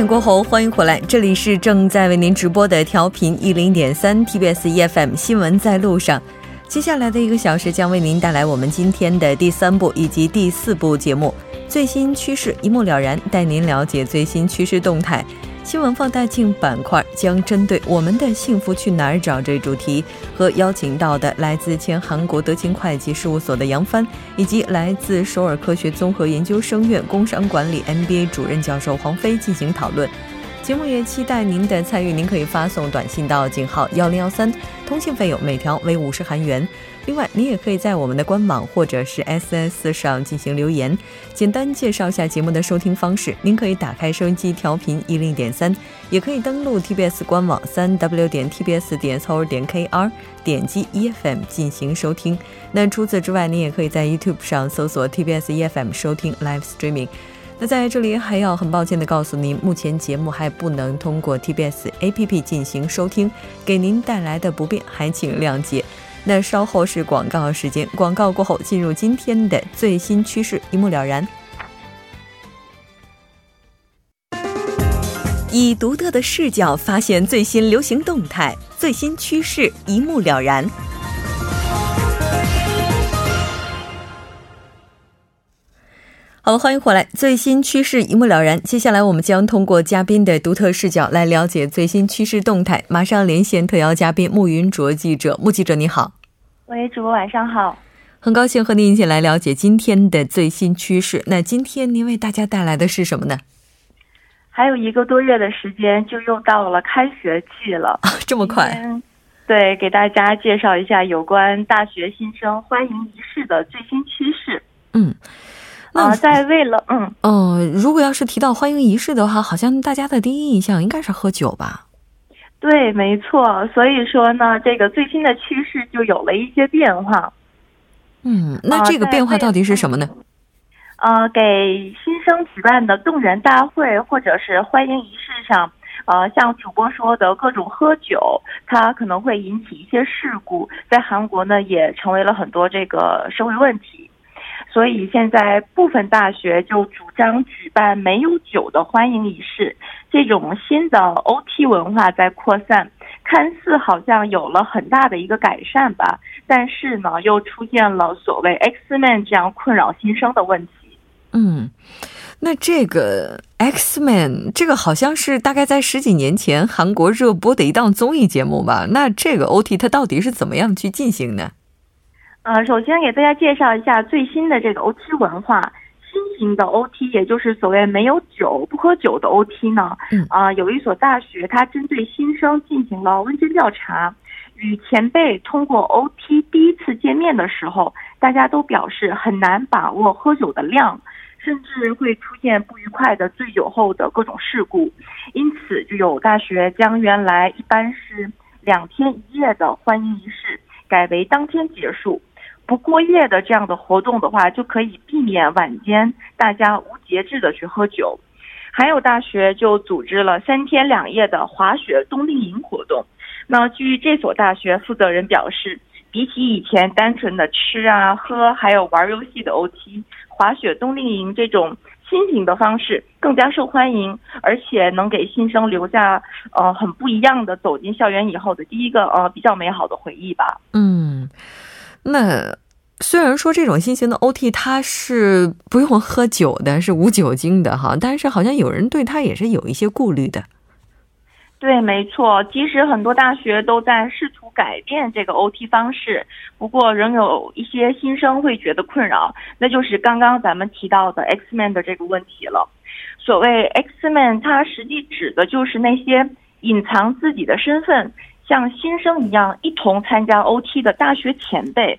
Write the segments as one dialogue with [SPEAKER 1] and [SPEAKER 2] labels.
[SPEAKER 1] 点过后，欢迎回来，这里是正在为您直播的调频一零点三 TBS EFM 新闻在路上。接下来的一个小时将为您带来我们今天的第三部以及第四部节目，最新趋势一目了然，带您了解最新趋势动态。新闻放大镜板块将针对“我们的幸福去哪儿找”这主题，和邀请到的来自前韩国德勤会计事务所的杨帆，以及来自首尔科学综合研究生院工商管理 MBA 主任教授黄飞进行讨论。节目也期待您的参与，您可以发送短信到井号幺零幺三，通信费用每条为五十韩元。另外，您也可以在我们的官网或者是 SS 上进行留言。简单介绍一下节目的收听方式：您可以打开收音机调频一零点三，也可以登录 TBS 官网三 W 点 TBS 点 SO 点 KR，点击 EFM 进行收听。那除此之外，您也可以在 YouTube 上搜索 TBS EFM 收听 Live Streaming。那在这里还要很抱歉的告诉您，目前节目还不能通过 TBS APP 进行收听，给您带来的不便还请谅解。那稍后是广告时间，广告过后进入今天的最新趋势，一目了然。以独特的视角发现最新流行动态，最新趋势一目了然。好，欢迎回来！最新趋势一目了然。接下来，我们将通过嘉宾的独特视角来了解最新趋势动态。马上连线特邀嘉宾穆云卓记者。穆记者，你好。
[SPEAKER 2] 喂，主播晚上好。
[SPEAKER 1] 很高兴和您一起来了解今天的最新趋势。那今天您为大家带来的是什么呢？
[SPEAKER 2] 还有一个多月的时间，就又到了开学季了。
[SPEAKER 1] 这么快？
[SPEAKER 2] 对，给大家介绍一下有关大学新生欢迎仪式的最新趋势。嗯。啊，在为了嗯
[SPEAKER 1] 哦，如果要是提到欢迎仪式的话，好像大家的第一印象应该是喝酒吧？
[SPEAKER 2] 对，没错。所以说呢，这个最新的趋势就有了一些变化。
[SPEAKER 1] 嗯，那这个变化到底是什么呢？
[SPEAKER 2] 呃，给新生举办的动员大会或者是欢迎仪式上，呃，像主播说的各种喝酒，它可能会引起一些事故，在韩国呢也成为了很多这个社会问题。所以现在部分大学就主张举办没有酒的欢迎仪式，这种新的 OT 文化在扩散，看似好像有了很大的一个改善吧，但是呢，又出现了所谓 X Man 这样困扰新生的问题。
[SPEAKER 1] 嗯，那这个 X Man 这个好像是大概在十几年前韩国热播的一档综艺节目吧？那这个 OT 它到底是怎么样去进行呢？
[SPEAKER 2] 呃，首先给大家介绍一下最新的这个 OT 文化。新型的 OT，也就是所谓没有酒、不喝酒的 OT 呢。嗯。啊，有一所大学，它针对新生进行了问卷调查，与前辈通过 OT 第一次见面的时候，大家都表示很难把握喝酒的量，甚至会出现不愉快的醉酒后的各种事故。因此，就有大学将原来一般是两天一夜的欢迎仪式，改为当天结束。不过夜的这样的活动的话，就可以避免晚间大家无节制的去喝酒。还有大学就组织了三天两夜的滑雪冬令营活动。那据这所大学负责人表示，比起以前单纯的吃啊喝还有玩游戏的 OT，滑雪冬令营这种新型的方式更加受欢迎，而且能给新生留下呃很不一样的走进校园以后的第一个呃比较美好的回忆吧。
[SPEAKER 1] 嗯。那虽然说这种新型的 OT 它是不用喝酒的，是无酒精的哈，但是好像有人对它也是有一些顾虑的。
[SPEAKER 2] 对，没错，即使很多大学都在试图改变这个 OT 方式，不过仍有一些新生会觉得困扰，那就是刚刚咱们提到的 X Man 的这个问题了。所谓 X Man，它实际指的就是那些隐藏自己的身份。像新生一样一同参加 OT 的大学前辈，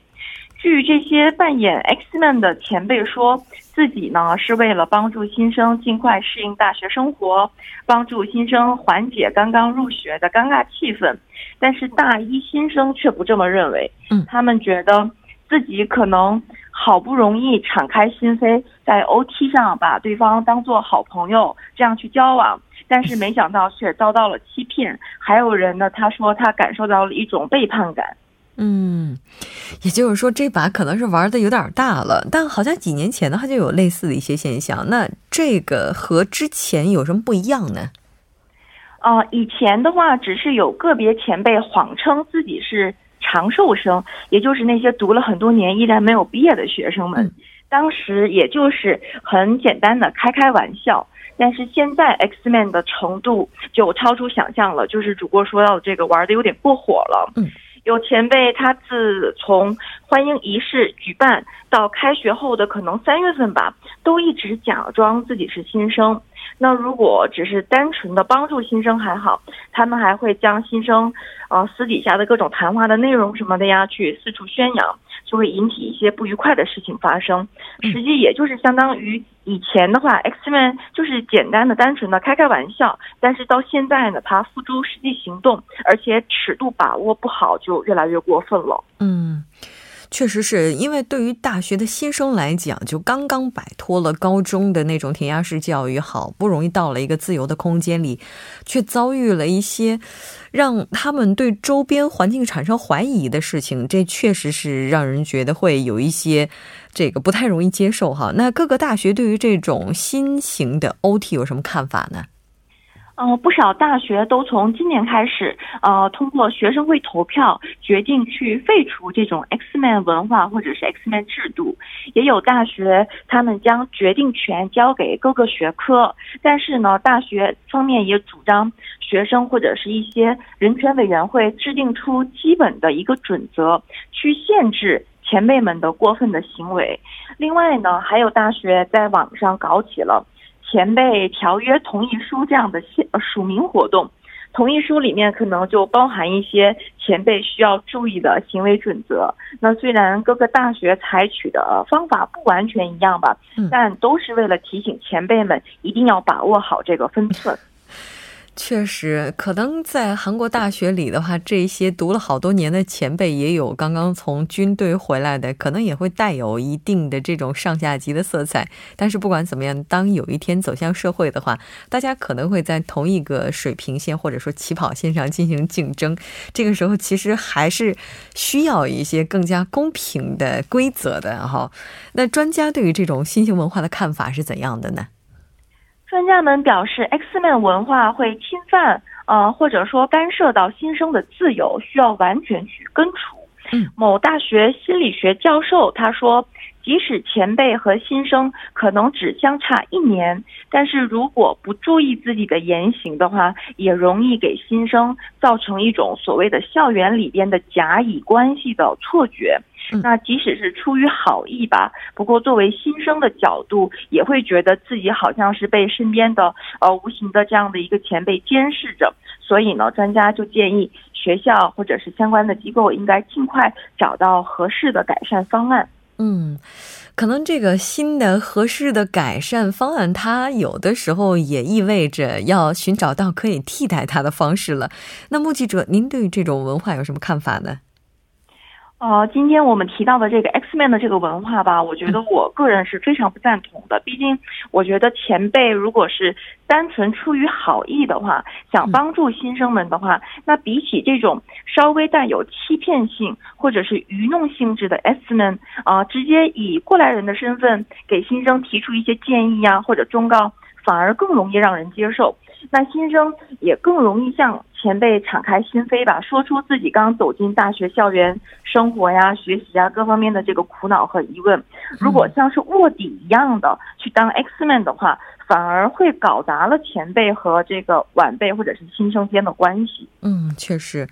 [SPEAKER 2] 据这些扮演 X Man 的前辈说，自己呢是为了帮助新生尽快适应大学生活，帮助新生缓解刚刚入学的尴尬气氛。但是大一新生却不这么认为，嗯，他们觉得自己可能好不容易敞开心扉，在 OT 上把对方当做好朋友，这样去交往。但是没想到却遭到了欺骗，还有人呢，他说他感受到了一种背叛感。
[SPEAKER 1] 嗯，也就是说这把可能是玩的有点大了，但好像几年前的话就有类似的一些现象。那这个和之前有什么不一样呢？
[SPEAKER 2] 呃，以前的话只是有个别前辈谎称自己是长寿生，也就是那些读了很多年依然没有毕业的学生们，当时也就是很简单的开开玩笑。但是现在 X Man 的程度就超出想象了，就是主播说到的这个玩的有点过火了。嗯，有前辈他自从欢迎仪式举办到开学后的可能三月份吧，都一直假装自己是新生。那如果只是单纯的帮助新生还好，他们还会将新生，呃私底下的各种谈话的内容什么的呀，去四处宣扬，就会引起一些不愉快的事情发生。实际也就是相当于以前的话，X Man 就是简单的、单纯的开开玩笑，但是到现在呢，他付诸实际行动，而且尺度把握不好，就越来越过分了。
[SPEAKER 1] 嗯。确实是因为对于大学的新生来讲，就刚刚摆脱了高中的那种填鸭式教育，好不容易到了一个自由的空间里，却遭遇了一些让他们对周边环境产生怀疑的事情。这确实是让人觉得会有一些这个不太容易接受哈。那各个大学对于这种新型的 OT 有什么看法呢？
[SPEAKER 2] 呃，不少大学都从今年开始，呃，通过学生会投票决定去废除这种 X Man 文化或者是 X Man 制度。也有大学他们将决定权交给各个学科，但是呢，大学方面也主张学生或者是一些人权委员会制定出基本的一个准则，去限制前辈们的过分的行为。另外呢，还有大学在网上搞起了。前辈条约同意书这样的署名活动，同意书里面可能就包含一些前辈需要注意的行为准则。那虽然各个大学采取的方法不完全一样吧，但都是为了提醒前辈们一定要把握好这个分寸。
[SPEAKER 1] 确实，可能在韩国大学里的话，这些读了好多年的前辈也有刚刚从军队回来的，可能也会带有一定的这种上下级的色彩。但是不管怎么样，当有一天走向社会的话，大家可能会在同一个水平线或者说起跑线上进行竞争。这个时候，其实还是需要一些更加公平的规则的哈。那专家对于这种新型文化的看法是怎样的呢？
[SPEAKER 2] 专家们表示，X Man 文化会侵犯，呃，或者说干涉到新生的自由，需要完全去根除。某大学心理学教授他说，即使前辈和新生可能只相差一年，但是如果不注意自己的言行的话，也容易给新生造成一种所谓的校园里边的甲乙关系的错觉。那即使是出于好意吧，不过作为新生的角度，也会觉得自己好像是被身边的呃无形的这样的一个前辈监视着。所以呢，专家就建议学校或者是相关的机构应该尽快找到合适的改善方案。
[SPEAKER 1] 嗯，可能这个新的合适的改善方案，它有的时候也意味着要寻找到可以替代它的方式了。那目击者，您对这种文化有什么看法呢？
[SPEAKER 2] 呃，今天我们提到的这个 X Man 的这个文化吧，我觉得我个人是非常不赞同的。毕竟，我觉得前辈如果是单纯出于好意的话，想帮助新生们的话，那比起这种稍微带有欺骗性或者是愚弄性质的 X Man，啊，直接以过来人的身份给新生提出一些建议呀或者忠告，反而更容易让人接受。那新生也更容易向前辈敞开心扉吧，说出自己刚走进大学校园生活呀、学习啊各方面的这个苦恼和疑问。如果像是卧底一样的去当 X Man 的话。反而会搞砸了前辈和这个晚辈或者是新生间的关系。
[SPEAKER 1] 嗯，确实，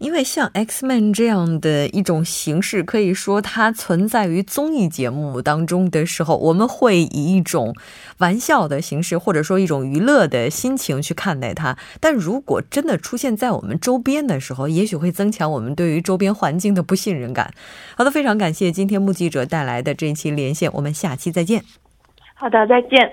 [SPEAKER 1] 因为像 X Men 这样的一种形式，可以说它存在于综艺节目当中的时候，我们会以一种玩笑的形式，或者说一种娱乐的心情去看待它。但如果真的出现在我们周边的时候，也许会增强我们对于周边环境的不信任感。好的，非常感谢今天目击者带来的这一期连线，我们下期再见。
[SPEAKER 2] 好的，再见。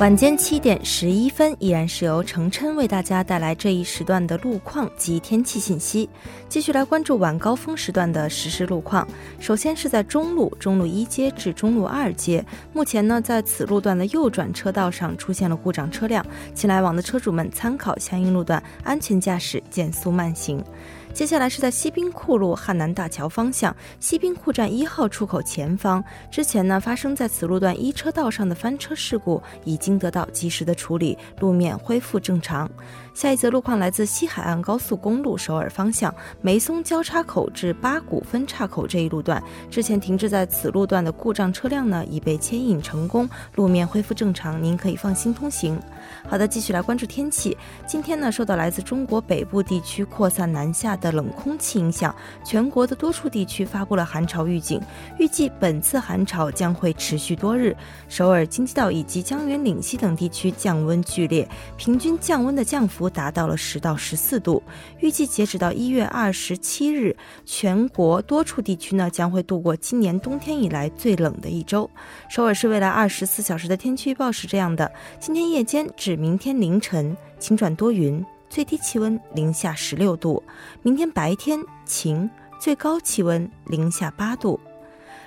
[SPEAKER 3] 晚间七点十一分，依然是由程琛为大家带来这一时段的路况及天气信息。继续来关注晚高峰时段的实时路况。首先是在中路，中路一街至中路二街，目前呢，在此路段的右转车道上出现了故障车辆，请来往的车主们参考相应路段，安全驾驶，减速慢行。接下来是在西滨库路汉南大桥方向西滨库站一号出口前方，之前呢发生在此路段一车道上的翻车事故已经得到及时的处理，路面恢复正常。下一则路况来自西海岸高速公路首尔方向梅松交叉口至八股分岔口这一路段，之前停滞在此路段的故障车辆呢已被牵引成功，路面恢复正常，您可以放心通行。好的，继续来关注天气。今天呢，受到来自中国北部地区扩散南下的冷空气影响，全国的多处地区发布了寒潮预警。预计本次寒潮将会持续多日，首尔、京畿道以及江原岭西等地区降温剧烈，平均降温的降幅达到了十到十四度。预计截止到一月二十七日，全国多处地区呢将会度过今年冬天以来最冷的一周。首尔市未来二十四小时的天气预报是这样的：今天夜间至明天凌晨晴转多云，最低气温零下十六度；明天白天晴，最高气温零下八度。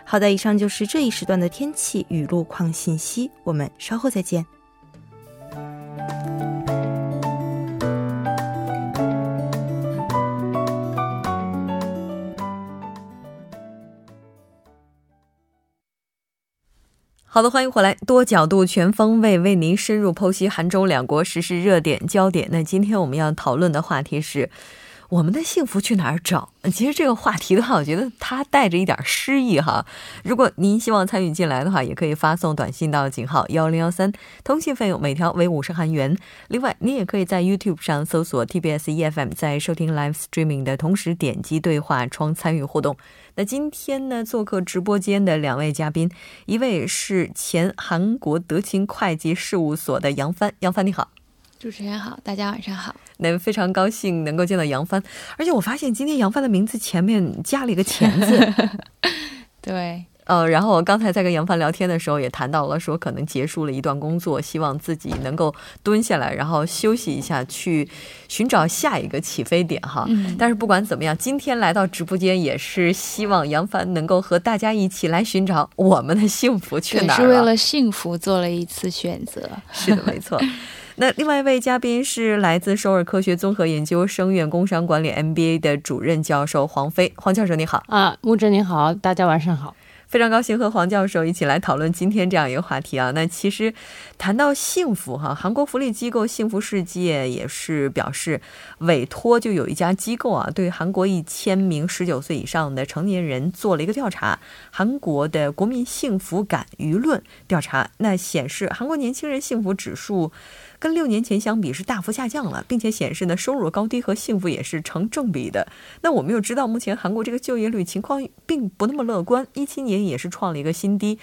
[SPEAKER 3] 好的，以上就是这一时段的天气与路况信息，我们稍后再见。
[SPEAKER 1] 好的，欢迎回来，多角度、全方位为您深入剖析韩中两国时事热点焦点。那今天我们要讨论的话题是。我们的幸福去哪儿找？其实这个话题的话，我觉得它带着一点诗意哈。如果您希望参与进来的话，也可以发送短信到井号幺零幺三，通信费用每条为五十韩元。另外，您也可以在 YouTube 上搜索 TBS EFM，在收听 Live Streaming 的同时点击对话窗参与互动。那今天呢，做客直播间的两位嘉宾，一位是前韩国德勤会计事务所的杨帆，杨帆你好。
[SPEAKER 4] 主持人好，大家晚上好。
[SPEAKER 1] 那非常高兴能够见到杨帆，而且我发现今天杨帆的名字前面加了一个“钱”字。
[SPEAKER 4] 对，
[SPEAKER 1] 呃，然后我刚才在跟杨帆聊天的时候也谈到了，说可能结束了一段工作，希望自己能够蹲下来，然后休息一下，去寻找下一个起飞点哈。嗯。但是不管怎么样，今天来到直播间也是希望杨帆能够和大家一起来寻找我们的幸福去哪儿
[SPEAKER 4] 是为了幸福做了一次选择。
[SPEAKER 1] 是的，没错。那另外一位嘉宾是来自首尔科学综合研究生院工商管理 MBA 的主任教授黄飞，黄教授你好
[SPEAKER 5] 啊，木真你好，大家晚上好。
[SPEAKER 1] 非常高兴和黄教授一起来讨论今天这样一个话题啊。那其实谈到幸福哈，韩国福利机构幸福世界也是表示，委托就有一家机构啊，对韩国一千名十九岁以上的成年人做了一个调查，韩国的国民幸福感舆论调查，那显示韩国年轻人幸福指数。跟六年前相比是大幅下降了，并且显示呢收入高低和幸福也是成正比的。那我们又知道，目前韩国这个就业率情况并不那么乐观，一七年也是创了一个新低。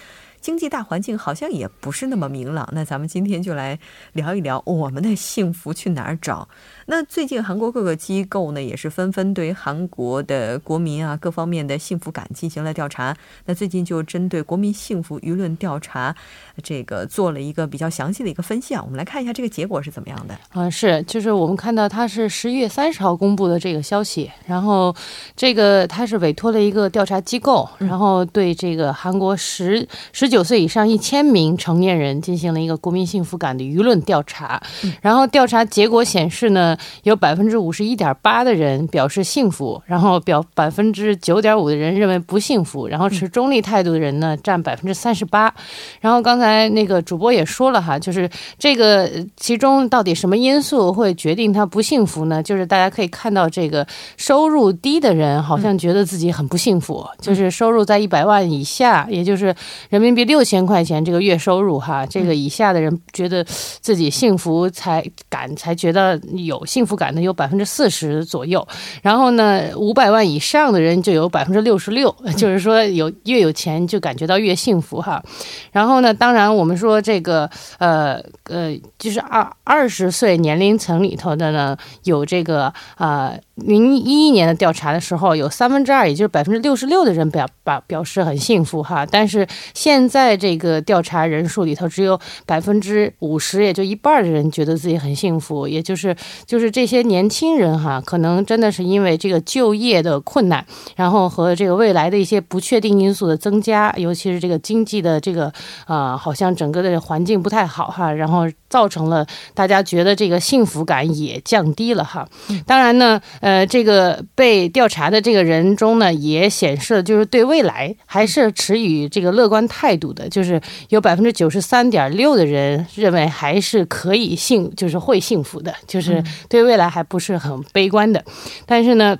[SPEAKER 1] 经济大环境好像也不是那么明朗，那咱们今天就来聊一聊我们的幸福去哪儿找。那最近韩国各个机构呢也是纷纷对韩国的国民啊各方面的幸福感进行了调查。那最近就针对国民幸福舆论调查，这个做了一个比较详细的一个分析啊。我们来看一下这个结果是怎么样的。
[SPEAKER 5] 嗯，是，就是我们看到它是十一月三十号公布的这个消息，然后这个它是委托了一个调查机构，然后对这个韩国十十。九岁以上一千名成年人进行了一个国民幸福感的舆论调查，然后调查结果显示呢，有百分之五十一点八的人表示幸福，然后表百分之九点五的人认为不幸福，然后持中立态度的人呢占百分之三十八。然后刚才那个主播也说了哈，就是这个其中到底什么因素会决定他不幸福呢？就是大家可以看到，这个收入低的人好像觉得自己很不幸福，就是收入在一百万以下，也就是人民币。六千块钱这个月收入哈，这个以下的人觉得自己幸福才感才觉得有幸福感的有百分之四十左右，然后呢，五百万以上的人就有百分之六十六，就是说有越有钱就感觉到越幸福哈。然后呢，当然我们说这个呃呃，就是二二十岁年龄层里头的呢，有这个啊零一一年的调查的时候，有三分之二，也就是百分之六十六的人表表表示很幸福哈。但是现在这个调查人数里头，只有百分之五十，也就一半的人觉得自己很幸福。也就是就是这些年轻人哈，可能真的是因为这个就业的困难，然后和这个未来的一些不确定因素的增加，尤其是这个经济的这个啊，好像整个的环境不太好哈，然后造成了大家觉得这个幸福感也降低了哈。当然呢。呃，这个被调查的这个人中呢，也显示了就是对未来还是持于这个乐观态度的，就是有百分之九十三点六的人认为还是可以幸，就是会幸福的，就是对未来还不是很悲观的，但是呢。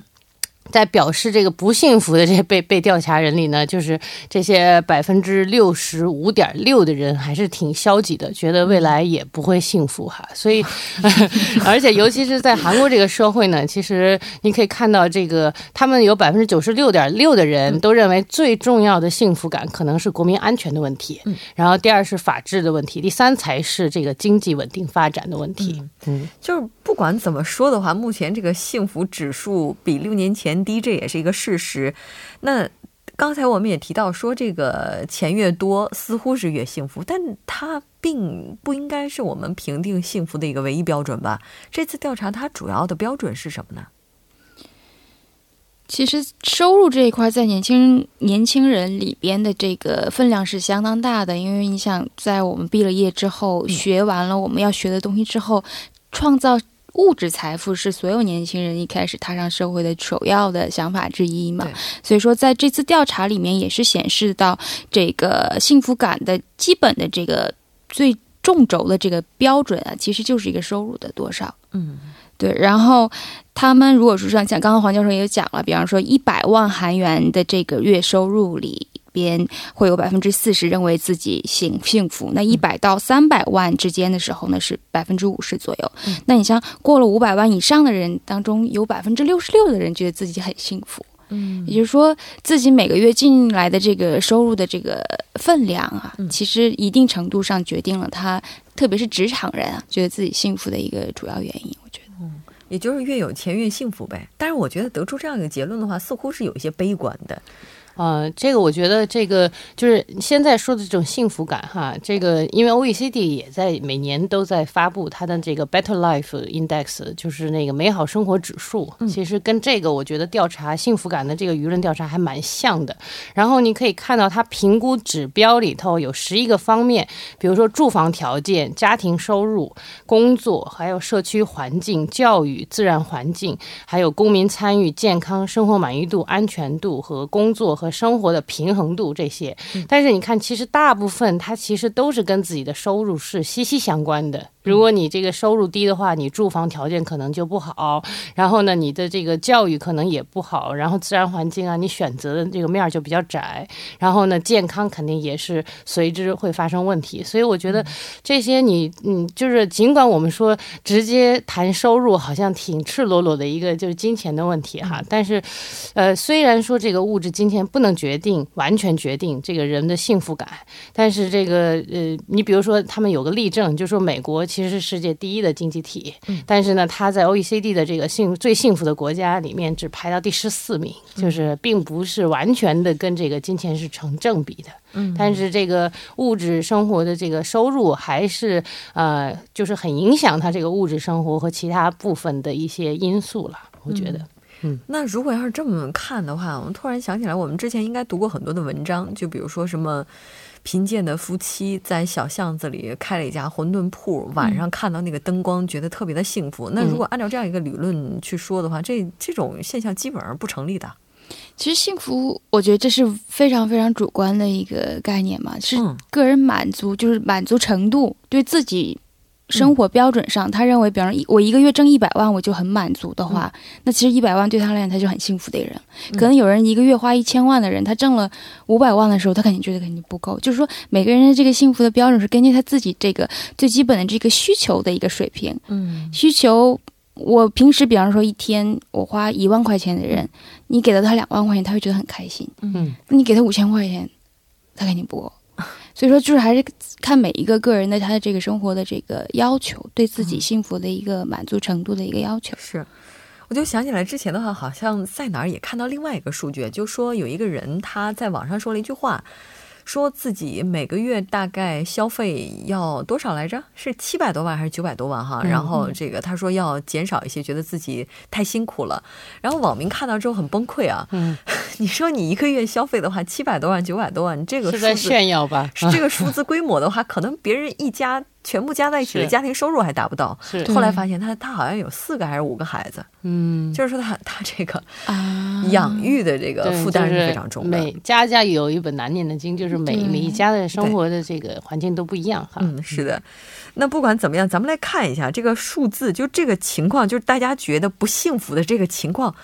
[SPEAKER 5] 在表示这个不幸福的这些被被调查人里呢，就是这些百分之六十五点六的人还是挺消极的，觉得未来也不会幸福哈。所以，而且尤其是在韩国这个社会呢，其实你可以看到，这个他们有百分之九十六点六的人都认为最重要的幸福感可能是国民安全的问题，然后第二是法治的问题，第三才是这个经济稳定发展的问题。
[SPEAKER 1] 嗯，就是不管怎么说的话，目前这个幸福指数比六年前。低，这也是一个事实。那刚才我们也提到说，这个钱越多，似乎是越幸福，但它并不应该是我们评定幸福的一个唯一标准吧？这次调查它主要的标准是什么呢？
[SPEAKER 4] 其实收入这一块在年轻年轻人里边的这个分量是相当大的，因为你想，在我们毕了业之后，学完了我们要学的东西之后，创造。物质财富是所有年轻人一开始踏上社会的首要的想法之一嘛？所以说，在这次调查里面也是显示到这个幸福感的基本的这个最重轴的这个标准啊，其实就是一个收入的多少。嗯，对。然后他们如果说像像刚刚黄教授也有讲了，比方说一百万韩元的这个月收入里。边会有百分之四十认为自己幸幸福，那一百到三百万之间的时候呢，是百分之五十左右。那你像过了五百万以上的人当中，有百分之六十六的人觉得自己很幸福。嗯，也就是说，自己每个月进来的这个收入的这个分量啊，其实一定程度上决定了他，特别是职场人啊，觉得自己幸福的一个主要原因。我觉得，
[SPEAKER 1] 嗯，也就是越有钱越幸福呗。但是我觉得得出这样一个结论的话，似乎是有一些悲观的。
[SPEAKER 5] 呃，这个我觉得这个就是现在说的这种幸福感哈，这个因为 OECD 也在每年都在发布它的这个 Better Life Index，就是那个美好生活指数，其实跟这个我觉得调查幸福感的这个舆论调查还蛮像的。然后你可以看到它评估指标里头有十一个方面，比如说住房条件、家庭收入、工作，还有社区环境、教育、自然环境，还有公民参与、健康、生活满意度、安全度和工作和。和生活的平衡度这些，但是你看，其实大部分它其实都是跟自己的收入是息息相关的。如果你这个收入低的话，你住房条件可能就不好，然后呢，你的这个教育可能也不好，然后自然环境啊，你选择的这个面儿就比较窄，然后呢，健康肯定也是随之会发生问题。所以我觉得这些你嗯，就是尽管我们说直接谈收入好像挺赤裸裸的一个就是金钱的问题哈，但是呃，虽然说这个物质金钱不能决定完全决定这个人的幸福感，但是这个呃，你比如说他们有个例证，就说美国。其实是世界第一的经济体，但是呢，它在 OECD 的这个幸最幸福的国家里面只排到第十四名，就是并不是完全的跟这个金钱是成正比的。嗯，但是这个物质生活的这个收入还是呃，就是很影响他这个物质生活和其他部分的一些因素了。我觉得，
[SPEAKER 1] 嗯，那如果要是这么看的话，我们突然想起来，我们之前应该读过很多的文章，就比如说什么。贫贱的夫妻在小巷子里开了一家馄饨铺，晚上看到那个灯光，觉得特别的幸福。那如果按照这样一个理论去说的话，这这种现象基本上不成立的。
[SPEAKER 4] 其实幸福，我觉得这是非常非常主观的一个概念嘛，是个人满足，就是满足程度对自己。生活标准上，他认为，比方说，我一个月挣一百万，我就很满足的话，那其实一百万对他来讲，他就很幸福的一个人。可能有人一个月花一千万的人，他挣了五百万的时候，他肯定觉得肯定不够。就是说，每个人的这个幸福的标准是根据他自己这个最基本的这个需求的一个水平。嗯，需求，我平时比方说一天我花一万块钱的人，你给了他两万块钱，他会觉得很开心。嗯，你给他五千块钱，他肯定不够。所以说，就是还是看每一个个人的他的这个生活的这个要求，对自己幸福的一个满足程度的一个要求。
[SPEAKER 1] 是，我就想起来之前的话，好像在哪儿也看到另外一个数据，就说有一个人他在网上说了一句话。说自己每个月大概消费要多少来着？是七百多万还是九百多万哈？然后这个他说要减少一些，觉得自己太辛苦了。然后网民看到之后很崩溃啊！嗯，你说你一个月消费的话，七百多万、九百多万，这个
[SPEAKER 5] 是在炫耀吧？
[SPEAKER 1] 这个 数字规模的话，可能别人一家。全部加在一起的家庭收入还达不到，是后来发现他他好像有四个还是五个孩子，嗯，就是说他他这个啊养育的这个负担是非常重的。
[SPEAKER 5] 每家家有一本难念的经，就是每每一家的生活的这个环境都不一样哈。
[SPEAKER 1] 嗯，是的。那不管怎么样，咱们来看一下这个数字，就这个情况，就是大家觉得不幸福的这个情况。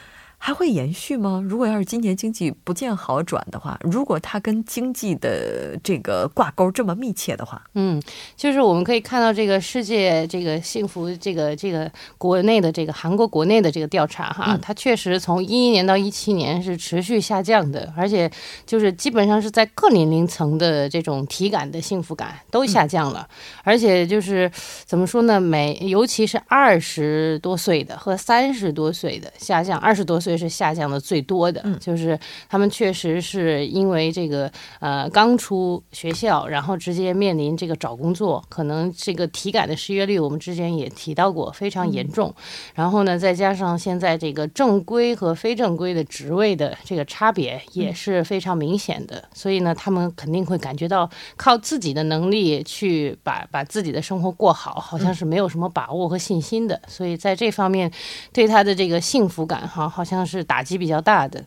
[SPEAKER 1] 还会延续吗？如果要是今年经济不见好转的话，如果它跟经济的这个挂钩这么密切的话，
[SPEAKER 5] 嗯，就是我们可以看到这个世界这个幸福这个这个国内的这个韩国国内的这个调查哈，它确实从一一年到一七年是持续下降的，而且就是基本上是在各年龄层的这种体感的幸福感都下降了，而且就是怎么说呢？每尤其是二十多岁的和三十多岁的下降，二十多岁。是下降的最多的，就是他们确实是因为这个呃刚出学校，然后直接面临这个找工作，可能这个体感的失业率我们之前也提到过非常严重。然后呢，再加上现在这个正规和非正规的职位的这个差别也是非常明显的，所以呢，他们肯定会感觉到靠自己的能力去把把自己的生活过好，好像是没有什么把握和信心的。所以在这方面，对他的这个幸福感哈，好像。是打击比较大的，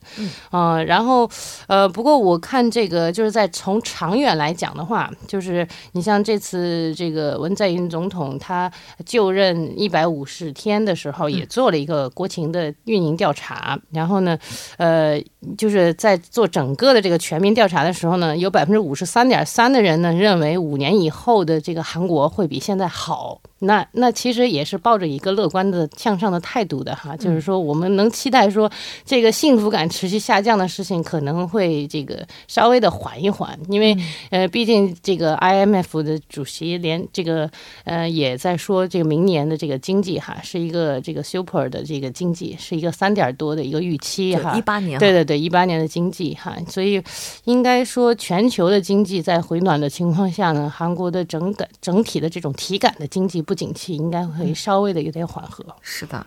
[SPEAKER 5] 嗯，然后，呃，不过我看这个就是在从长远来讲的话，就是你像这次这个文在寅总统他就任一百五十天的时候，也做了一个国情的运营调查，然后呢，呃，就是在做整个的这个全民调查的时候呢，有百分之五十三点三的人呢认为五年以后的这个韩国会比现在好。那那其实也是抱着一个乐观的向上的态度的哈，就是说我们能期待说这个幸福感持续下降的事情可能会这个稍微的缓一缓，因为呃毕竟这个 IMF 的主席连这个呃也在说这个明年的这个经济哈是一个这个 super 的这个经济是一个三点多的一个预期哈，
[SPEAKER 1] 一八年
[SPEAKER 5] 对对对一八年的经济哈，所以应该说全球的经济在回暖的情况下呢，韩国的整感整体的这种体感的经济不。景气应该会稍微的有点缓和，
[SPEAKER 1] 是的。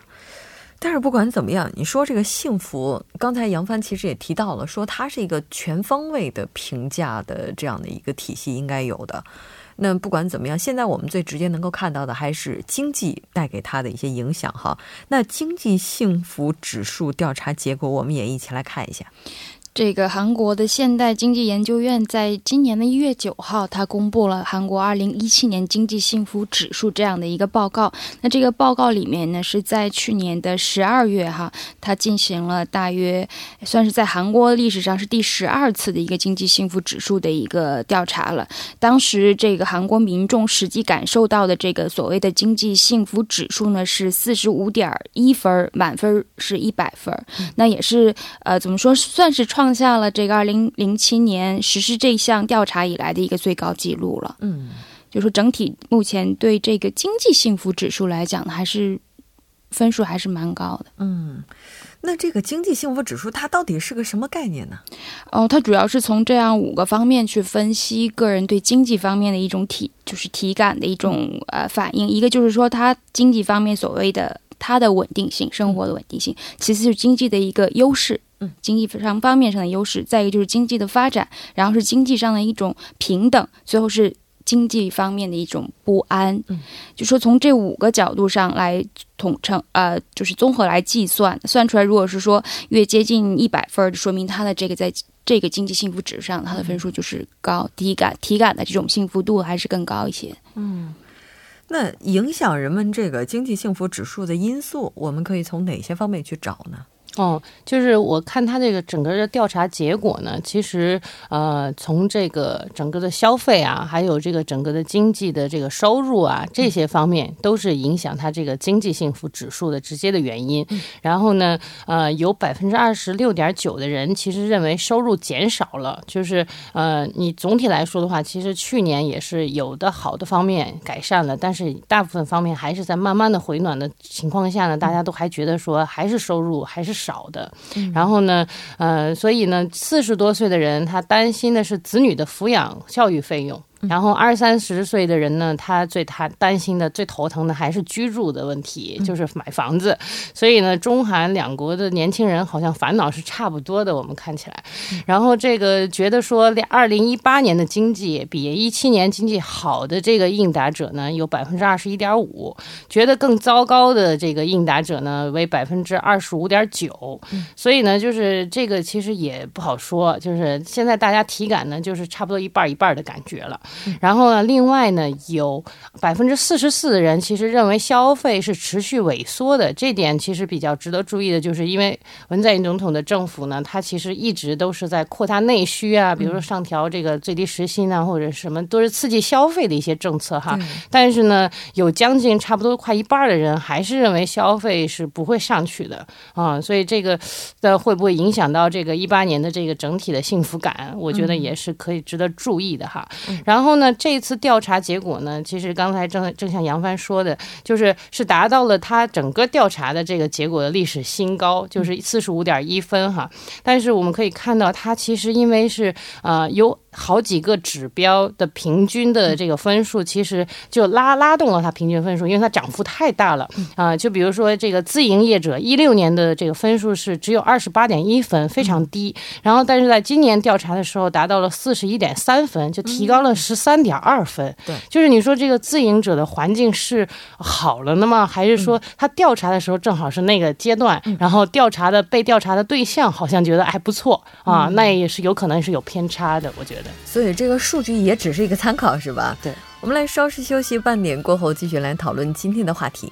[SPEAKER 1] 但是不管怎么样，你说这个幸福，刚才杨帆其实也提到了，说它是一个全方位的评价的这样的一个体系应该有的。那不管怎么样，现在我们最直接能够看到的还是经济带给他的一些影响哈。那经济幸福指数调查结果，我们也一起来看一下。
[SPEAKER 4] 这个韩国的现代经济研究院在今年的一月九号，它公布了韩国二零一七年经济幸福指数这样的一个报告。那这个报告里面呢，是在去年的十二月哈，它进行了大约算是在韩国历史上是第十二次的一个经济幸福指数的一个调查了。当时这个韩国民众实际感受到的这个所谓的经济幸福指数呢，是四十五点一分，满分是一百分。那也是呃，怎么说算是创。创下了这个二零零七年实施这项调查以来的一个最高纪录了。嗯，就说整体目前对这个经济幸福指数来讲呢，还是分数还是蛮高的。
[SPEAKER 1] 嗯，那这个经济幸福指数它到底是个什么概念呢？
[SPEAKER 4] 哦，它主要是从这样五个方面去分析个人对经济方面的一种体，就是体感的一种呃反应。一个就是说，它经济方面所谓的它的稳定性，生活的稳定性；其次是经济的一个优势。嗯，经济上方面上的优势，再一个就是经济的发展，然后是经济上的一种平等，最后是经济方面的一种不安。嗯，就说从这五个角度上来统称，呃，就是综合来计算，算出来，如果是说越接近一百分，就说明它的这个在这个经济幸福指数上，它的分数就是高，体感体感的这种幸福度还是更高一些。
[SPEAKER 1] 嗯，那影响人们这个经济幸福指数的因素，我们可以从哪些方面去找呢？
[SPEAKER 5] 哦，就是我看他这个整个的调查结果呢，其实呃，从这个整个的消费啊，还有这个整个的经济的这个收入啊，这些方面都是影响他这个经济幸福指数的直接的原因。然后呢，呃，有百分之二十六点九的人其实认为收入减少了，就是呃，你总体来说的话，其实去年也是有的好的方面改善了，但是大部分方面还是在慢慢的回暖的情况下呢，大家都还觉得说还是收入还是少的。然后呢，呃，所以呢，四十多岁的人他担心的是子女的抚养教育费用。然后二三十岁的人呢，他最他担心的、最头疼的还是居住的问题，就是买房子。所以呢，中韩两国的年轻人好像烦恼是差不多的。我们看起来，然后这个觉得说，二零一八年的经济比一七年经济好的这个应答者呢，有百分之二十一点五；觉得更糟糕的这个应答者呢，为百分之二十五点九。所以呢，就是这个其实也不好说，就是现在大家体感呢，就是差不多一半一半的感觉了。然后呢，另外呢，有百分之四十四的人其实认为消费是持续萎缩的。这点其实比较值得注意的，就是因为文在寅总统的政府呢，他其实一直都是在扩大内需啊，比如说上调这个最低时薪啊，或者什么都是刺激消费的一些政策哈。但是呢，有将近差不多快一半的人还是认为消费是不会上去的啊。所以这个的会不会影响到这个一八年的这个整体的幸福感？我觉得也是可以值得注意的哈。然后。然后呢？这一次调查结果呢？其实刚才正正像杨帆说的，就是是达到了他整个调查的这个结果的历史新高，就是四十五点一分哈。但是我们可以看到，他其实因为是呃有。好几个指标的平均的这个分数，其实就拉拉动了它平均分数，因为它涨幅太大了啊！就比如说这个自营业者，一六年的这个分数是只有二十八点一分，非常低。然后，但是在今年调查的时候，达到了四十一点三分，就提高了十三点二分。
[SPEAKER 1] 对，
[SPEAKER 5] 就是你说这个自营者的环境是好了呢吗？还是说他调查的时候正好是那个阶段，然后调查的被调查的对象好像觉得还不错啊？那也是有可能是有偏差的，我觉得。
[SPEAKER 1] 所以这个数据也只是一个参考，是吧？
[SPEAKER 5] 对，
[SPEAKER 1] 我们来稍事休息，半点过后继续来讨论今天的话题。